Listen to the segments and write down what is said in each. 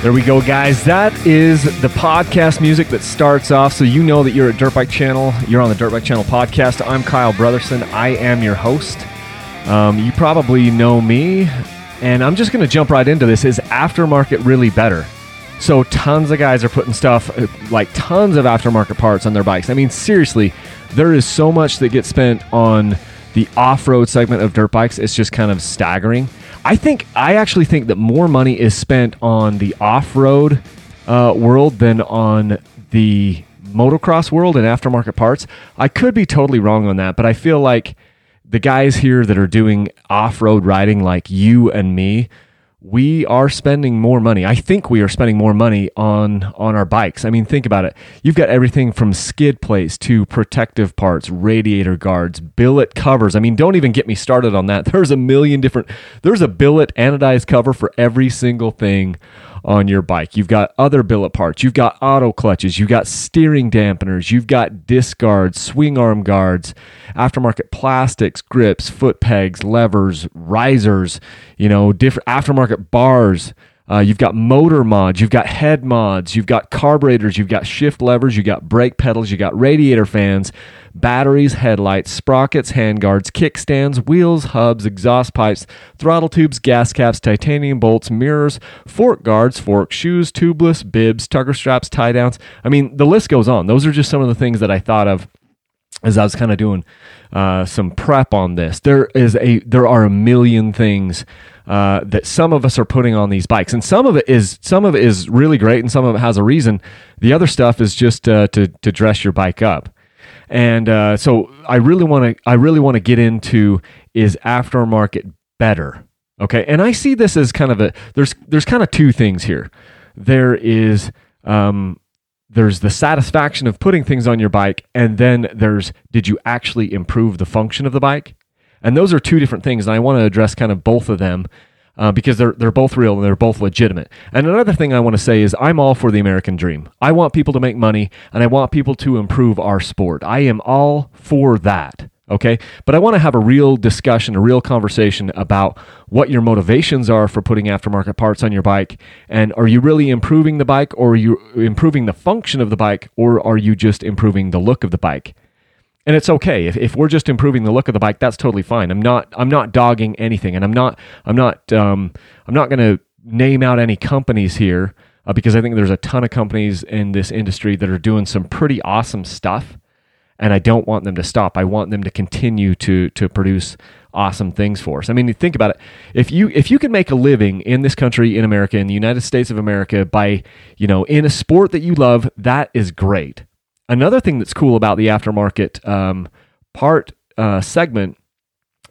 There we go, guys. That is the podcast music that starts off so you know that you're at Dirt Bike Channel. You're on the Dirt Bike Channel podcast. I'm Kyle Brotherson. I am your host. Um, you probably know me, and I'm just going to jump right into this. Is aftermarket really better? So, tons of guys are putting stuff uh, like tons of aftermarket parts on their bikes. I mean, seriously, there is so much that gets spent on the off road segment of dirt bikes. is just kind of staggering. I think I actually think that more money is spent on the off-road uh, world than on the motocross world and aftermarket parts. I could be totally wrong on that, but I feel like the guys here that are doing off-road riding, like you and me, we are spending more money. I think we are spending more money on on our bikes. I mean, think about it. You've got everything from skid plates to protective parts, radiator guards, billet covers. I mean, don't even get me started on that. There's a million different there's a billet anodized cover for every single thing on your bike. You've got other billet parts. You've got auto clutches. You've got steering dampeners. You've got disc guards, swing arm guards, aftermarket plastics, grips, foot pegs, levers, risers, you know, different aftermarket bars. Uh, you've got motor mods, you've got head mods, you've got carburetors, you've got shift levers, you've got brake pedals, you've got radiator fans, batteries, headlights, sprockets, handguards, kickstands, wheels, hubs, exhaust pipes, throttle tubes, gas caps, titanium bolts, mirrors, fork guards, fork shoes, tubeless, bibs, tucker straps, tie downs. I mean, the list goes on. Those are just some of the things that I thought of as I was kind of doing uh, some prep on this. There is a there are a million things uh, that some of us are putting on these bikes, and some of it is some of it is really great, and some of it has a reason. The other stuff is just uh, to to dress your bike up, and uh, so I really want to I really want to get into is aftermarket better, okay? And I see this as kind of a there's there's kind of two things here. There is um, there's the satisfaction of putting things on your bike, and then there's did you actually improve the function of the bike? And those are two different things. And I want to address kind of both of them uh, because they're, they're both real and they're both legitimate. And another thing I want to say is I'm all for the American dream. I want people to make money and I want people to improve our sport. I am all for that. Okay. But I want to have a real discussion, a real conversation about what your motivations are for putting aftermarket parts on your bike. And are you really improving the bike or are you improving the function of the bike or are you just improving the look of the bike? and it's okay if, if we're just improving the look of the bike that's totally fine i'm not i'm not dogging anything and i'm not i'm not um, i'm not going to name out any companies here uh, because i think there's a ton of companies in this industry that are doing some pretty awesome stuff and i don't want them to stop. I want them to continue to to produce awesome things for us. I mean think about it. If you if you can make a living in this country in america in the united states of america by you know in a sport that you love that is great. Another thing that's cool about the aftermarket um, part uh, segment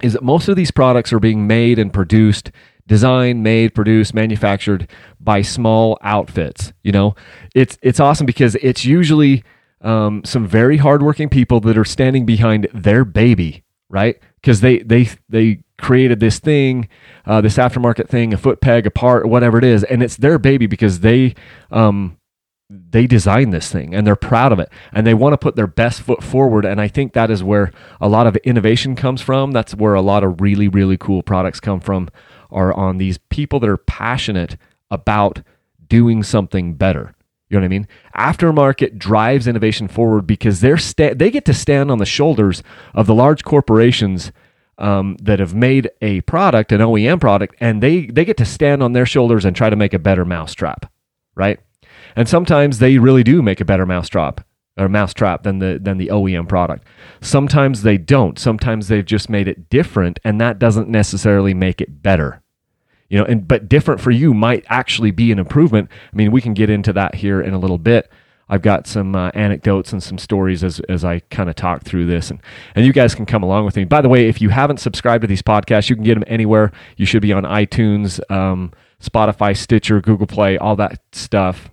is that most of these products are being made and produced, designed, made, produced, manufactured by small outfits. You know, it's it's awesome because it's usually um, some very hardworking people that are standing behind their baby, right? Because they they they created this thing, uh, this aftermarket thing, a foot peg, a part, whatever it is, and it's their baby because they um, they designed this thing and they're proud of it. And they want to put their best foot forward and i think that is where a lot of innovation comes from. That's where a lot of really really cool products come from are on these people that are passionate about doing something better you know what i mean aftermarket drives innovation forward because they're sta- they get to stand on the shoulders of the large corporations um, that have made a product an oem product and they they get to stand on their shoulders and try to make a better mousetrap right and sometimes they really do make a better mousetrap or mousetrap than the than the OEM product. Sometimes they don't. Sometimes they've just made it different, and that doesn't necessarily make it better. You know, and but different for you might actually be an improvement. I mean, we can get into that here in a little bit. I've got some uh, anecdotes and some stories as, as I kind of talk through this, and and you guys can come along with me. By the way, if you haven't subscribed to these podcasts, you can get them anywhere. You should be on iTunes, um, Spotify, Stitcher, Google Play, all that stuff.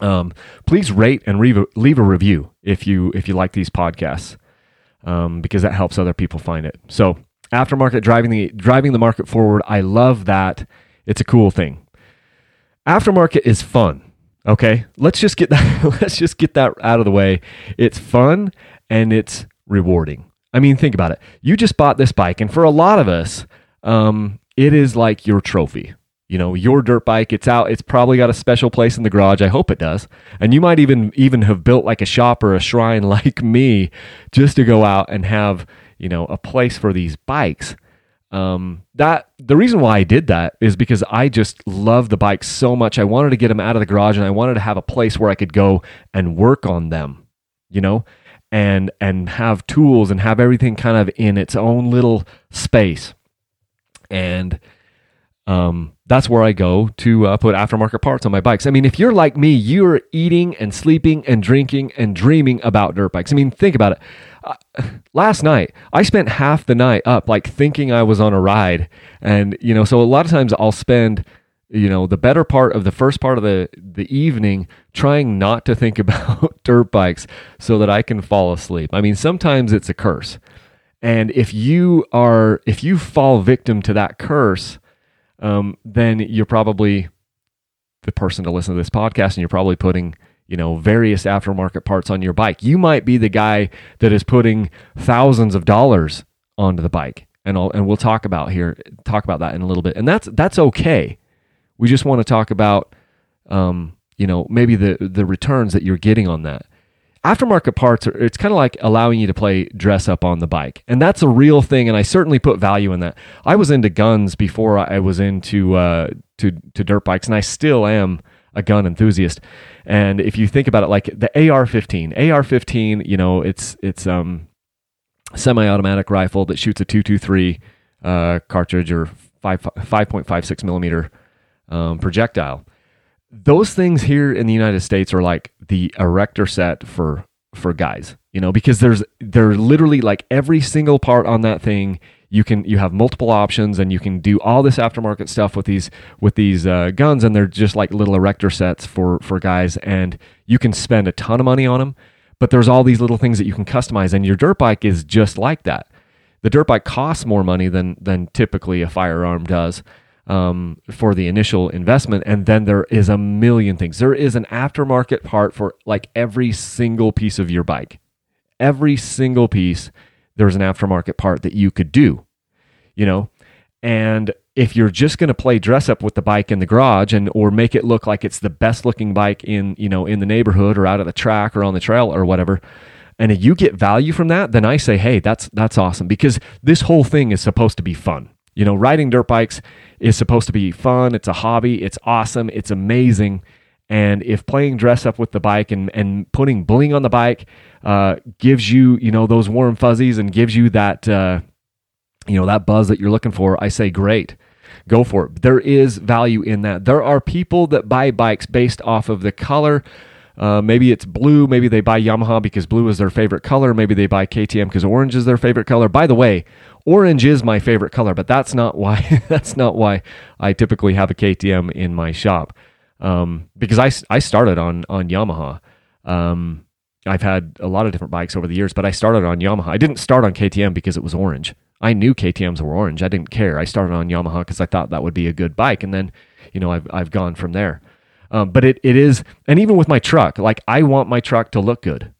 Um, please rate and a, leave a review if you if you like these podcasts, um, because that helps other people find it. So aftermarket driving the driving the market forward. I love that. It's a cool thing. Aftermarket is fun. Okay, let's just get that let's just get that out of the way. It's fun and it's rewarding. I mean, think about it. You just bought this bike, and for a lot of us, um, it is like your trophy. you know your dirt bike it's out it's probably got a special place in the garage i hope it does and you might even even have built like a shop or a shrine like me just to go out and have you know a place for these bikes um, that the reason why I did that is because I just love the bikes so much. I wanted to get them out of the garage and I wanted to have a place where I could go and work on them, you know, and and have tools and have everything kind of in its own little space. And um, that's where I go to uh, put aftermarket parts on my bikes. I mean, if you're like me, you're eating and sleeping and drinking and dreaming about dirt bikes. I mean, think about it. Uh, last night, I spent half the night up, like thinking I was on a ride. And, you know, so a lot of times I'll spend, you know, the better part of the first part of the, the evening trying not to think about dirt bikes so that I can fall asleep. I mean, sometimes it's a curse. And if you are, if you fall victim to that curse, um, then you're probably the person to listen to this podcast and you're probably putting you know various aftermarket parts on your bike. You might be the guy that is putting thousands of dollars onto the bike. And I'll, and we'll talk about here talk about that in a little bit. And that's that's okay. We just want to talk about um, you know maybe the the returns that you're getting on that aftermarket parts are it's kind of like allowing you to play dress up on the bike and that's a real thing and i certainly put value in that. I was into guns before i was into uh, to, to dirt bikes and i still am a gun enthusiast. And if you think about it like the ar-15 ar-15 you know it's it's um semi-automatic rifle that shoots a 223 uh, cartridge or 5 5.56 millimeter um, projectile those things here in the United States are like the erector set for for guys, you know, because there's they're literally like every single part on that thing you can you have multiple options and you can do all this aftermarket stuff with these with these uh, guns and they're just like little erector sets for for guys and you can spend a ton of money on them but there's all these little things that you can customize and your dirt bike is just like that. The dirt bike costs more money than than typically a firearm does um, for the initial investment. And then there is a million things. There is an aftermarket part for like every single piece of your bike. Every single piece, there's an aftermarket part that you could do, you know? And if you're just going to play dress up with the bike in the garage and or make it look like it's the best looking bike in, you know, in the neighborhood or out of the track or on the trail or whatever, and you get value from that, then I say, "Hey, that's that's awesome because this whole thing is supposed to be fun." You know, riding dirt bikes is supposed to be fun. It's a hobby. It's awesome. It's amazing. And if playing dress up with the bike and, and putting bling on the bike uh, gives you, you know, those warm fuzzies and gives you that, uh, you know, that buzz that you're looking for, I say great. Go for it. There is value in that. There are people that buy bikes based off of the color. Uh, maybe it's blue. Maybe they buy Yamaha because blue is their favorite color. Maybe they buy KTM because orange is their favorite color. By the way, Orange is my favorite color, but that's not why that's not why I typically have a KTM in my shop. Um, because I, I started on on Yamaha. Um, I've had a lot of different bikes over the years, but I started on Yamaha. I didn't start on KTM because it was orange. I knew KTM's were orange. I didn't care. I started on Yamaha because I thought that would be a good bike, and then you know I've I've gone from there. Um, but it it is, and even with my truck, like I want my truck to look good,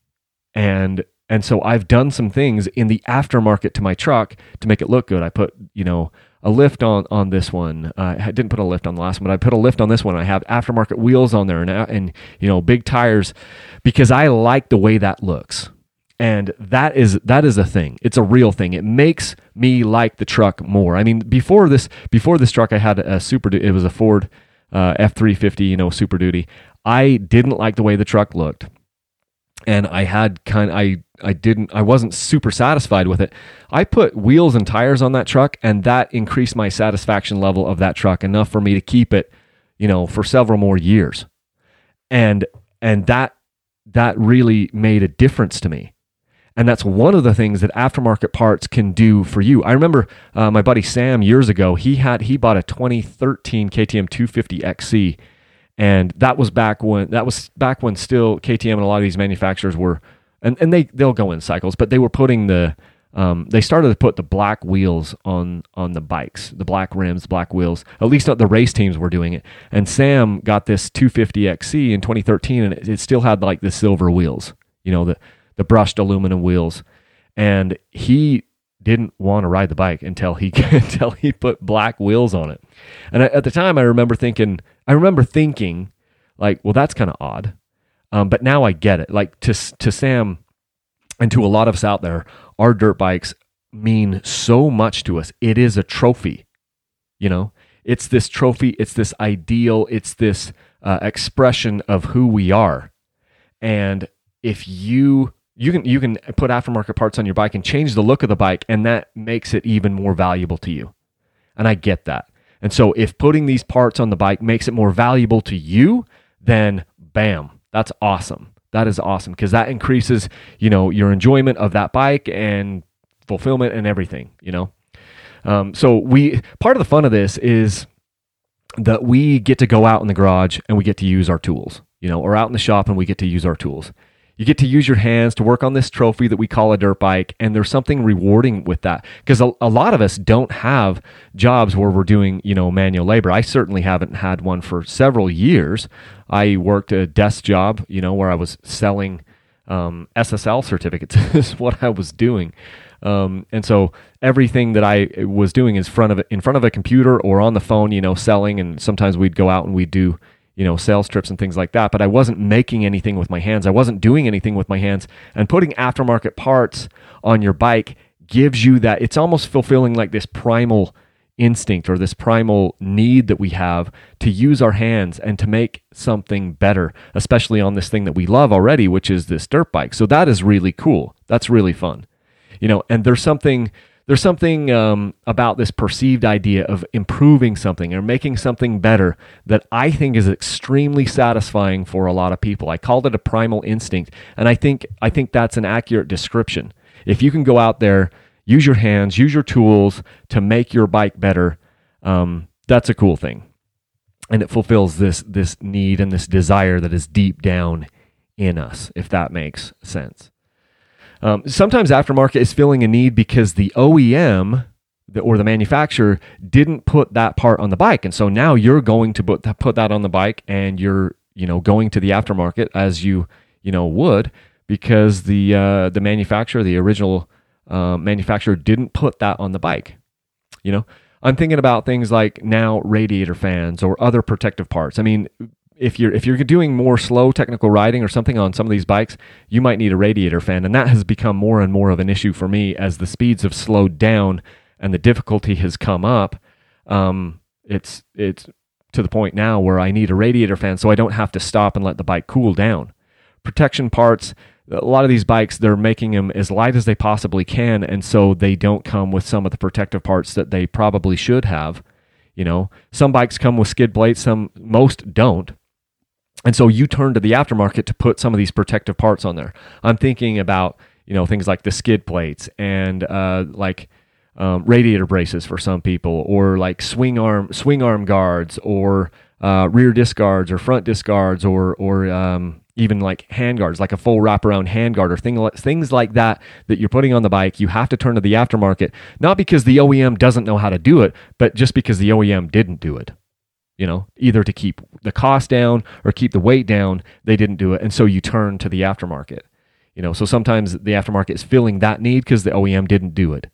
and and so I've done some things in the aftermarket to my truck to make it look good. I put, you know, a lift on on this one. Uh, I didn't put a lift on the last one, but I put a lift on this one. I have aftermarket wheels on there and and you know big tires because I like the way that looks. And that is that is a thing. It's a real thing. It makes me like the truck more. I mean, before this before this truck, I had a super. It was a Ford uh, F three fifty, you know, Super Duty. I didn't like the way the truck looked and I had kind I I didn't I wasn't super satisfied with it. I put wheels and tires on that truck and that increased my satisfaction level of that truck enough for me to keep it, you know, for several more years. And and that that really made a difference to me. And that's one of the things that aftermarket parts can do for you. I remember uh, my buddy Sam years ago. He had he bought a 2013 KTM 250 XC and that was back when that was back when still KTM and a lot of these manufacturers were and, and they they'll go in cycles, but they were putting the um, they started to put the black wheels on on the bikes, the black rims, black wheels. At least not the race teams were doing it. And Sam got this 250 XC in 2013, and it, it still had like the silver wheels, you know, the the brushed aluminum wheels. And he didn't want to ride the bike until he until he put black wheels on it. And I, at the time, I remember thinking, I remember thinking, like, well, that's kind of odd. Um, but now I get it. Like to to Sam and to a lot of us out there, our dirt bikes mean so much to us. It is a trophy, you know. It's this trophy. It's this ideal. It's this uh, expression of who we are. And if you you can you can put aftermarket parts on your bike and change the look of the bike and that makes it even more valuable to you and i get that and so if putting these parts on the bike makes it more valuable to you then bam that's awesome. That is awesome because that increases you know your enjoyment of that bike and fulfillment and everything you know? Um, so we part of the fun of this is that we get to go out in the garage and we get to use our tools you know or out in the shop and we get to use our tools you get to use your hands to work on this trophy that we call a dirt bike and there's something rewarding with that. Because a, a, lot of us don't have jobs where we're doing you know manual labor. I certainly haven't had one for several years. I worked a desk job you know where i was selling um, ssl certificates. Is what i was doing. Um, and so everything that I was doing is front of in front of a computer or on the phone, you know, selling. And sometimes we'd go out and we'd do you know, sales trips and things like that, but I wasn't making anything with my hands. I wasn't doing anything with my hands. And putting aftermarket parts on your bike gives you that it's almost fulfilling like this primal instinct or this primal need that we have to use our hands and to make something better, especially on this thing that we love already, which is this dirt bike. So that is really cool. That's really fun. You know, and there's something there's something um, about this perceived idea of improving something or making something better that I think is extremely satisfying for a lot of people. I called it a primal instinct, and I think I think that's an accurate description. If you can go out there, use your hands, use your tools to make your bike better, um, that's a cool thing, and it fulfills this this need and this desire that is deep down in us. If that makes sense. Um, sometimes aftermarket is filling a need because the OEM or the manufacturer didn't put that part on the bike, and so now you're going to put that, put that on the bike, and you're you know going to the aftermarket as you you know would because the uh, the manufacturer, the original uh, manufacturer, didn't put that on the bike. You know, I'm thinking about things like now radiator fans or other protective parts. I mean, if you're if you're doing more slow technical riding or something on some of these bikes, you might need a radiator fan, and that has become more and more of an issue for me as the speeds have slowed down and the difficulty has come up. Um, it's it's to the point now where I need a radiator fan so I don't have to stop and let the bike cool down. Protection parts, a lot of these bikes they're making them as light as they possibly can, and so they don't come with some of the protective parts that they probably should have. You know, some bikes come with skid plates, some most don't and so you turn to the aftermarket to put some of these protective parts on there. I'm thinking about you know things like the skid plates and uh, like um, radiator braces for some people, or like swing arm swing arm guards, or uh, rear disc guards, or front disc guards, or or um, even like hand guards, like a full wraparound hand guard, or thing, things like that that you're putting on the bike. You have to turn to the aftermarket, not because the OEM doesn't know how to do it, but just because the OEM didn't do it you know, either to keep the cost down or keep the weight down. They didn't do it. And so you turn to the aftermarket. You know, so sometimes the aftermarket is filling that need because the OEM didn't do it.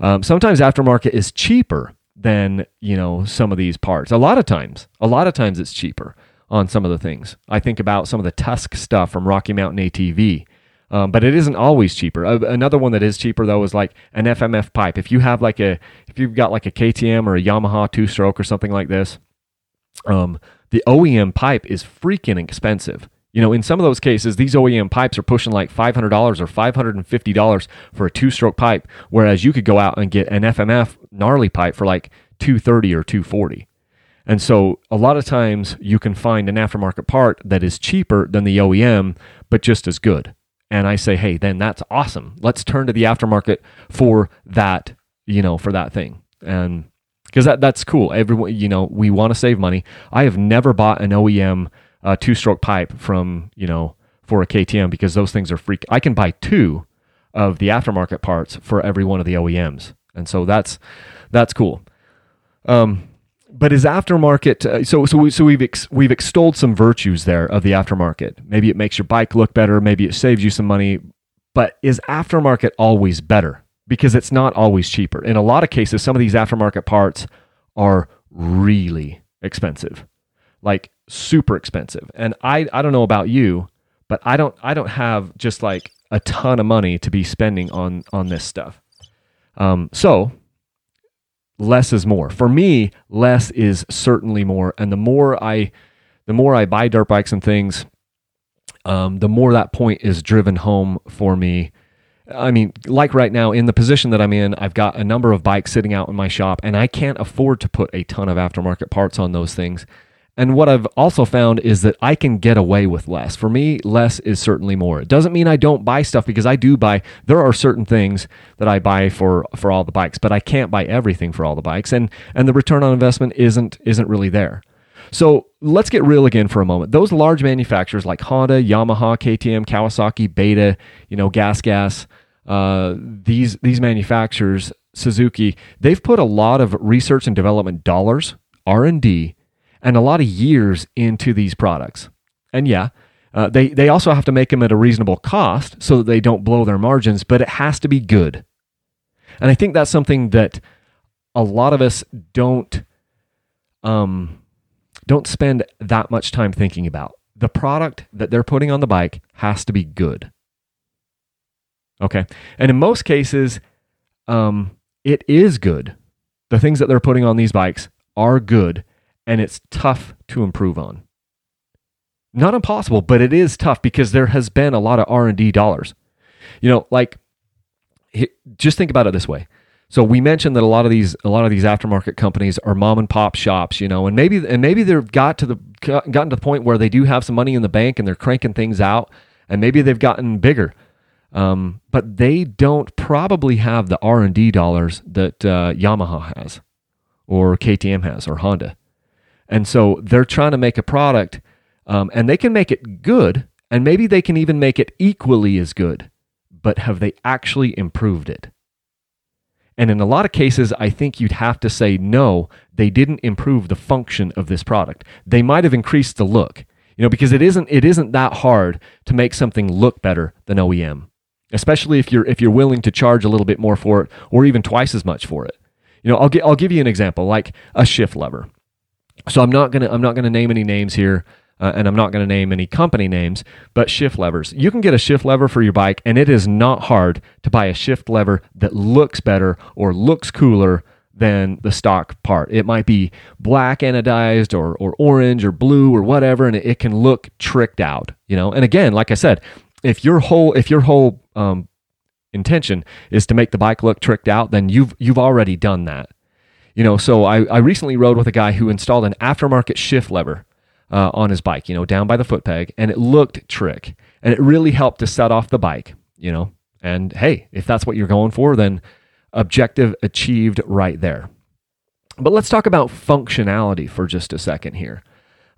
Um, sometimes aftermarket is cheaper than, you know, some of these parts. A lot of times, a lot of times it's cheaper on some of the things. I think about some of the Tusk stuff from Rocky Mountain ATV. Um, but it isn't always cheaper. Uh, another one that is cheaper though is like an FMF pipe. If you have like a, if you've got like a KTM or a Yamaha two stroke or something like this, um, the OEM pipe is freaking expensive. You know, in some of those cases, these OEM pipes are pushing like $500 or $550 for a two stroke pipe, whereas you could go out and get an FMF gnarly pipe for like 230 or 240. And so a lot of times you can find an aftermarket part that is cheaper than the OEM, but just as good. And I say, hey, then that's awesome. Let's turn to the aftermarket for that, you know, for that thing. And because that, that's cool. Everyone, you know, we want to save money. I have never bought an OEM uh, two stroke pipe from, you know, for a KTM because those things are freak. I can buy two of the aftermarket parts for every one of the OEMs. And so that's, that's cool. Um, but is aftermarket uh, so so we, so we've ex, we've extolled some virtues there of the aftermarket. Maybe it makes your bike look better, maybe it saves you some money, but is aftermarket always better? Because it's not always cheaper. In a lot of cases, some of these aftermarket parts are really expensive, like super expensive. And I, I don't know about you, but I don't I don't have just like a ton of money to be spending on on this stuff. Um, so less is more. For me, less is certainly more. And the more I the more I buy dirt bikes and things, um, the more that point is driven home for me. I mean, like right now, in the position that I'm in, I've got a number of bikes sitting out in my shop, and I can't afford to put a ton of aftermarket parts on those things. And what I've also found is that I can get away with less. For me, less is certainly more. It doesn't mean I don't buy stuff because I do buy. There are certain things that I buy for for all the bikes, but I can't buy everything for all the bikes, and and the return on investment isn't isn't really there. So let's get real again for a moment. Those large manufacturers like Honda, Yamaha, KTM, Kawasaki, Beta, you know, Gas Gas, uh, these these manufacturers, Suzuki, they've put a lot of research and development dollars, R and D and a lot of years into these products. And yeah, uh, they, they also have to make them at a reasonable cost so that they don't blow their margins, but it has to be good. And I think that's something that a lot of us don't um, don't spend that much time thinking about. The product that they're putting on the bike has to be good. Okay. And in most cases, um, it is good. The things that they're putting on these bikes are good and it's tough to improve on. Not impossible, but it is tough because there has been a lot of R&D dollars. You know, like just think about it this way. So we mentioned that a lot of these a lot of these aftermarket companies are mom and pop shops, you know, and maybe and maybe they've got to the gotten to the point where they do have some money in the bank and they're cranking things out, and maybe they've gotten bigger, um, but they don't probably have the R and D dollars that uh, Yamaha has, or KTM has, or Honda. And so they're trying to make a product um, and they can make it good and maybe they can even make it equally as good. But have they actually improved it? And in a lot of cases, I think you'd have to say no, they didn't improve the function of this product. They might have increased the look, you know, because it isn't it isn't that hard to make something look better than OEM, especially if you're if you're willing to charge a little bit more for it or even twice as much for it. You know, I'll get, I'll give you an example, like a shift lever. So I'm not gonna I'm not gonna name any names here. Uh, and I'm not going to name any company names, but shift levers. You can get a shift lever for your bike, and it is not hard to buy a shift lever that looks better or looks cooler than the stock part. It might be black anodized or, or orange or blue or whatever, and it, can look tricked out, you know. And again, like I said, if your whole if your whole um, intention is to make the bike look tricked out, then you've you've already done that. You know, so I, I recently rode with a guy who installed an aftermarket shift lever uh, on his bike, you know, down by the foot peg, and it looked trick. And it really helped to set off the bike, you know. And hey, if that's what you're going for, then objective achieved right there. But let's talk about functionality for just a second here.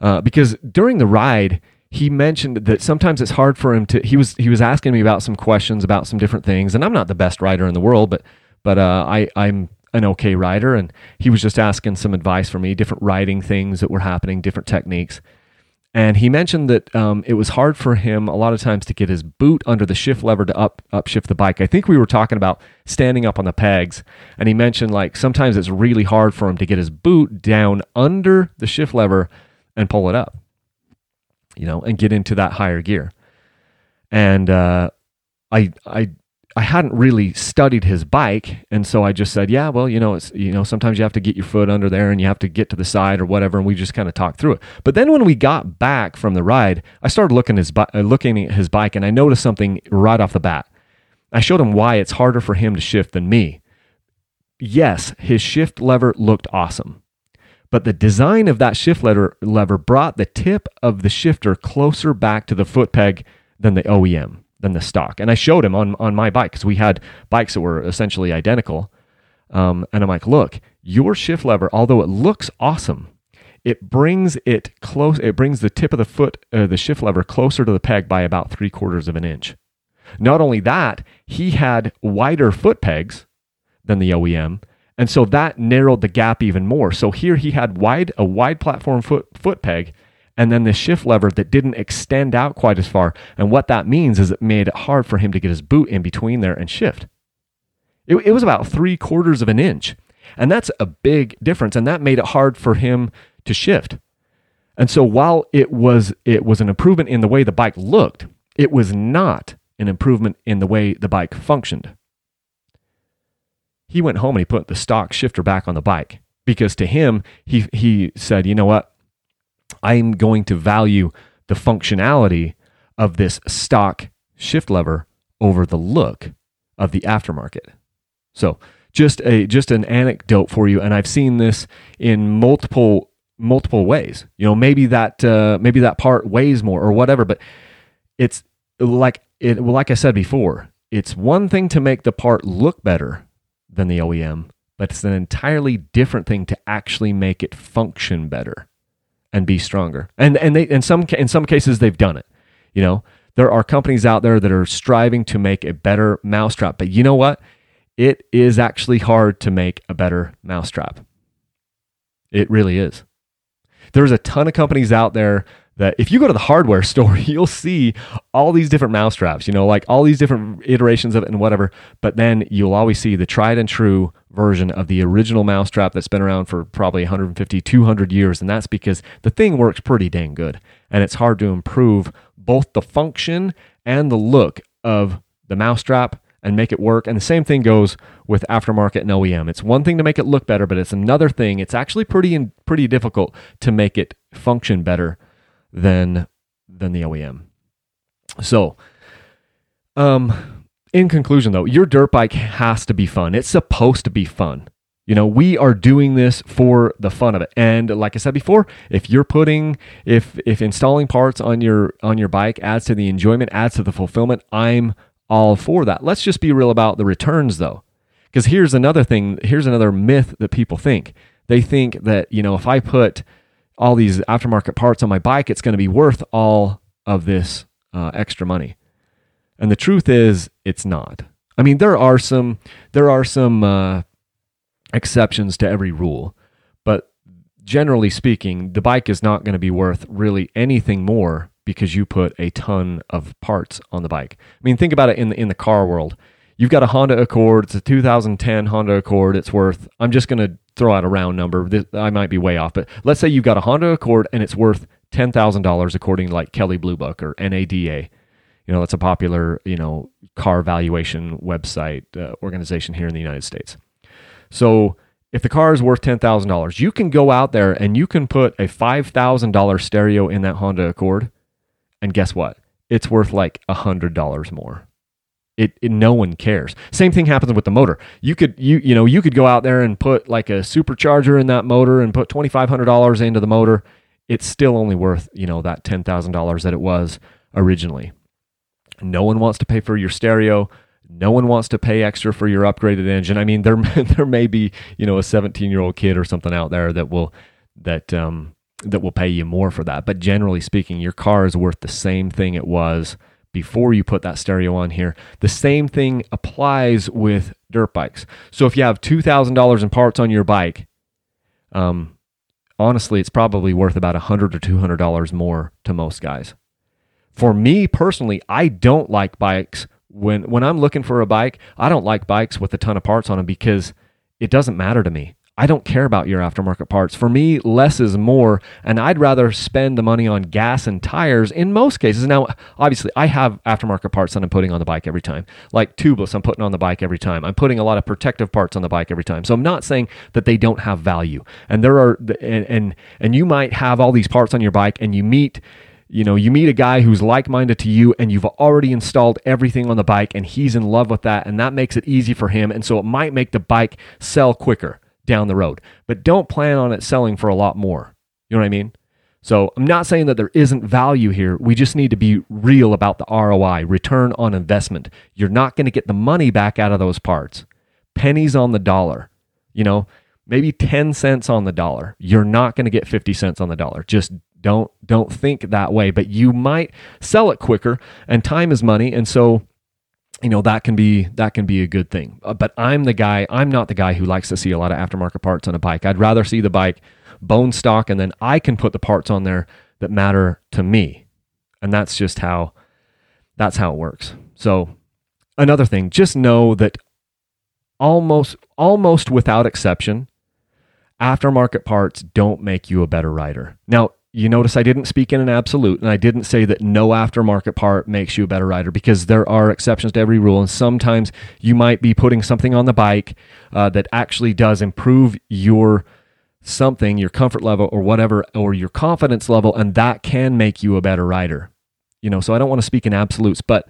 Uh, because during the ride, he mentioned that sometimes it's hard for him to he was he was asking me about some questions about some different things and I'm not the best rider in the world but but uh, I I'm an okay rider, and he was just asking some advice for me, different riding things that were happening, different techniques. And he mentioned that um, it was hard for him a lot of times to get his boot under the shift lever to up upshift the bike. I think we were talking about standing up on the pegs, and he mentioned like sometimes it's really hard for him to get his boot down under the shift lever and pull it up, you know, and get into that higher gear. And uh, I I I hadn't really studied his bike, and so I just said, "Yeah, well, you know, it's you know, sometimes you have to get your foot under there, and you have to get to the side or whatever." And we just kind of talked through it. But then when we got back from the ride, I started looking his uh, looking at his bike, and I noticed something right off the bat. I showed him why it's harder for him to shift than me. Yes, his shift lever looked awesome, but the design of that shift lever lever brought the tip of the shifter closer back to the foot peg than the OEM than the stock. And I showed him on, on my bike because we had bikes that were essentially identical. Um, and I'm like, look, your shift lever, although it looks awesome, it brings it close. It brings the tip of the foot, uh, the shift lever, closer to the peg by about three quarters of an inch. Not only that, he had wider foot pegs than the OEM, and so that narrowed the gap even more. So here he had wide a wide platform foot foot peg and then the shift lever that didn't extend out quite as far. And what that means is it made it hard for him to get his boot in between there and shift. It, it was about three quarters of an inch. And that's a big difference. And that made it hard for him to shift. And so while it was it was an improvement in the way the bike looked, it was not an improvement in the way the bike functioned. He went home and he put the stock shifter back on the bike because to him he he said, "You know what? I'm going to value the functionality of this stock shift lever over the look of the aftermarket." So, just a just an anecdote for you and I've seen this in multiple multiple ways. You know, maybe that uh, maybe that part weighs more or whatever, but it's like it. Well, like I said before, it's one thing to make the part look better than the OEM, but it's an entirely different thing to actually make it function better and be stronger. And and they in some in some cases they've done it. You know, there are companies out there that are striving to make a better mousetrap, but you know what? It is actually hard to make a better mousetrap. It really is there's a ton of companies out there that if you go to the hardware store, you'll see all these different mousetraps, you know, like all these different iterations of it and whatever. But then you'll always see the tried and true version of the original mousetrap that's been around for probably 150, 200 years. And that's because the thing works pretty dang good. And it's hard to improve both the function and the look of the mousetrap and make it work. And the same thing goes with aftermarket and OEM. It's one thing to make it look better, but it's another thing. It's actually pretty pretty difficult to make it function better than than the OEM. So, um, in conclusion, though, your dirt bike has to be fun. It's supposed to be fun. You know, we are doing this for the fun of it. And like I said before, if you're putting if if installing parts on your on your bike adds to the enjoyment, adds to the fulfillment, I'm all for that. Let's just be real about the returns though. Because here's another thing, here's another myth that people think. They think that, you know, if I put all these aftermarket parts on my bike, it's going to be worth all of this uh, extra money. And the truth is, it's not. I mean, there are some there are some uh, exceptions to every rule, but generally speaking, the bike is not going to be worth really anything more because you put a ton of parts on the bike. I mean, think about it in the, in the car world. You've got a Honda Accord. It's a 2010 Honda Accord. It's worth, I'm just going to throw out a round number. This, I might be way off, but let's say you've got a Honda Accord and it's worth $10,000 according to like Kelley Blue Book or NADA. You know, that's a popular, you know, car valuation website uh, organization here in the United States. So if the car is worth $10,000, you can go out there and you can put a $5,000 stereo in that Honda Accord and guess what? It's worth like hundred dollars more. It, it, no one cares. Same thing happens with the motor. You could you you know you could go out there and put like a supercharger in that motor and put twenty five hundred dollars into the motor. It's still only worth you know that ten thousand dollars that it was originally. No one wants to pay for your stereo. No one wants to pay extra for your upgraded engine. I mean, there there may be you know a seventeen year old kid or something out there that will that um, that will pay you more for that. But generally speaking, your car is worth the same thing it was before you put that stereo on here. The same thing applies with dirt bikes. So if you have $2,000 in parts on your bike, um, honestly, it's probably worth about 100 or $200 more to most guys. For me personally, I don't like bikes. When, when I'm looking for a bike, I don't like bikes with a ton of parts on them because it doesn't matter to me. I don't care about your aftermarket parts. For me, less is more, and I'd rather spend the money on gas and tires in most cases. Now, obviously, I have aftermarket parts that I'm putting on the bike every time, like tubeless, I'm putting on the bike every time. I'm putting a lot of protective parts on the bike every time. So I'm not saying that they don't have value. And there are, and and, and you might have all these parts on your bike, and you meet you know, you meet a guy who's like minded to you and you've already installed everything on the bike and he's in love with that and that makes it easy for him. And so it might make the bike sell quicker down the road. But don't plan on it selling for a lot more. You know what I mean? So I'm not saying that there isn't value here. We just need to be real about the ROI, return on investment. You're not going to get the money back out of those parts. Pennies on the dollar. You know, maybe 10 cents on the dollar. You're not going to get 50 cents on the dollar. Just don't don't think that way, but you might sell it quicker and time is money and so you know that can be that can be a good thing. Uh, but i'm the guy i'm not the guy who likes to see a lot of aftermarket parts on a bike. I'd rather see the bike bone stock and then i can put the parts on there that matter to me. And that's just how that's how it works. So another thing just know that almost almost without exception, aftermarket parts don't make you a better rider. Now, you notice I didn't speak in an absolute and I didn't say that no aftermarket part makes you a better rider because there are exceptions to every rule. And sometimes you might be putting something on the bike uh, that actually does improve your something, your comfort level or whatever, or your confidence level, and that can make you a better rider. You know, so I don't want to speak in absolutes, but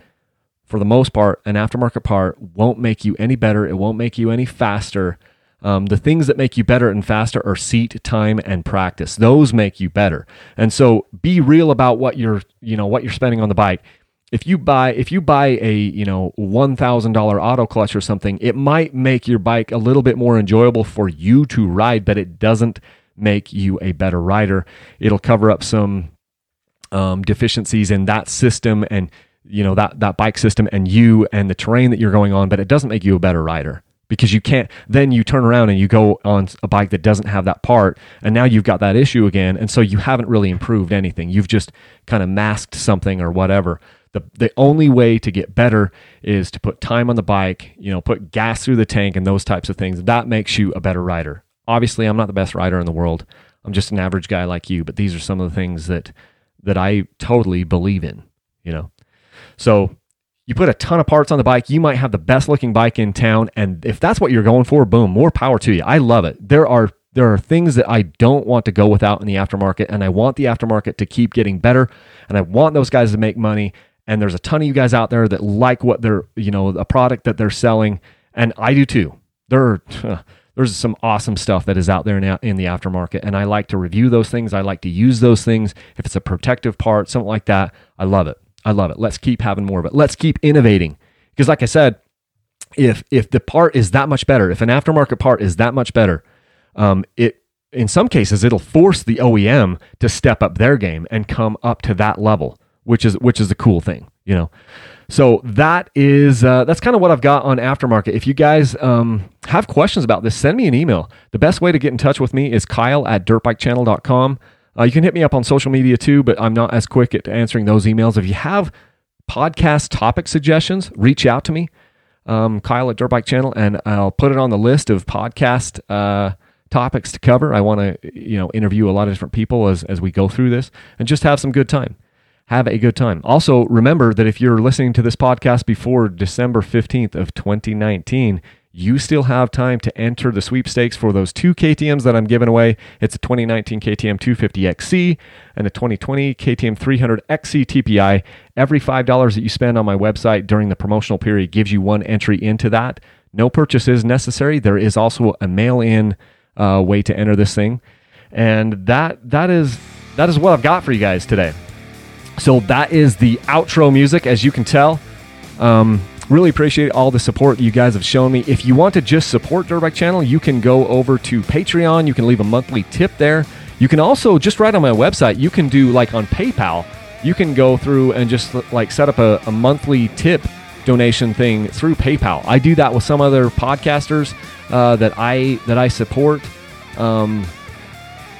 for the most part, an aftermarket part won't make you any better. It won't make you any faster. Um, the things that make you better and faster are seat time and practice. Those make you better. And so be real about what you're, you know, what you're spending on the bike. If you buy if you buy a, you know, $1,000 auto clutch or something, it might make your bike a little bit more enjoyable for you to ride, but it doesn't make you a better rider. It'll cover up some um, deficiencies in that system and you know that that bike system and you and the terrain that you're going on, but it doesn't make you a better rider because you can't then you turn around and you go on a bike that doesn't have that part and now you've got that issue again and so you haven't really improved anything. You've just kind of masked something or whatever. The, the only way to get better is to put time on the bike you know put gas through the tank and those types of things. That makes you a better rider. Obviously i'm not the best rider in the world. I'm just an average guy like you but these are some of the things that that i totally believe in you know. So you put a ton of parts on the bike, you might have the best looking bike in town. And if that's what you're going for, boom, more power to you. I love it. There are there are things that I don't want to go without in the aftermarket, and I want the aftermarket to keep getting better, and I want those guys to make money. And there's a ton of you guys out there that like what they're, you know, a product that they're selling, and I do too. There are, there's some awesome stuff that is out there now in the aftermarket, and I like to review those things. I like to use those things. If it's a protective part, something like that, I love it. I love it. Let's keep having more of it. Let's keep innovating. Because like I said, if if the part is that much better, if an aftermarket part is that much better, um, it in some cases it'll force the OEM to step up their game and come up to that level, which is which is a cool thing, you know. So that is uh, that's kind of what I've got on aftermarket. If you guys um, have questions about this, send me an email. The best way to get in touch with me is Kyle at dirtbikechannel.com. Uh, you can hit me up on social media too, but I'm not as quick at answering those emails. If you have podcast topic suggestions, reach out to me, um, Kyle at Dirtbike Channel, and I'll put it on the list of podcast uh, topics to cover. I want to, you know, interview a lot of different people as as we go through this, and just have some good time. Have a good time. Also, remember that if you're listening to this podcast before December 15th of 2019, you still have time to enter the sweepstakes for those two KTMs that I'm giving away. It's a 2019 KTM 250XC and a 2020 KTM 300XC TPI. Every $5 that you spend on my website during the promotional period gives you one entry into that. No purchase is necessary. There is also a mail-in uh, way to enter this thing, and that that is that is what I've got for you guys today. So that is the outro music, as you can tell. Um, Really appreciate all the support you guys have shown me. If you want to just support Dirtbike Channel, you can go over to Patreon. You can leave a monthly tip there. You can also just write on my website. You can do like on PayPal. You can go through and just like set up a, a monthly tip donation thing through PayPal. I do that with some other podcasters uh, that I that I support, um,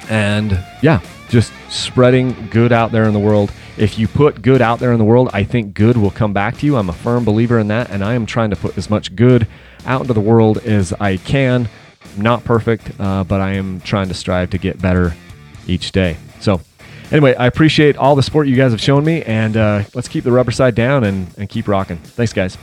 and yeah, just spreading good out there in the world. If you put good out there in the world, I think good will come back to you. I'm a firm believer in that, and I am trying to put as much good out into the world as I can. Not perfect, uh, but I am trying to strive to get better each day. So, anyway, I appreciate all the support you guys have shown me, and uh, let's keep the rubber side down and, and keep rocking. Thanks, guys.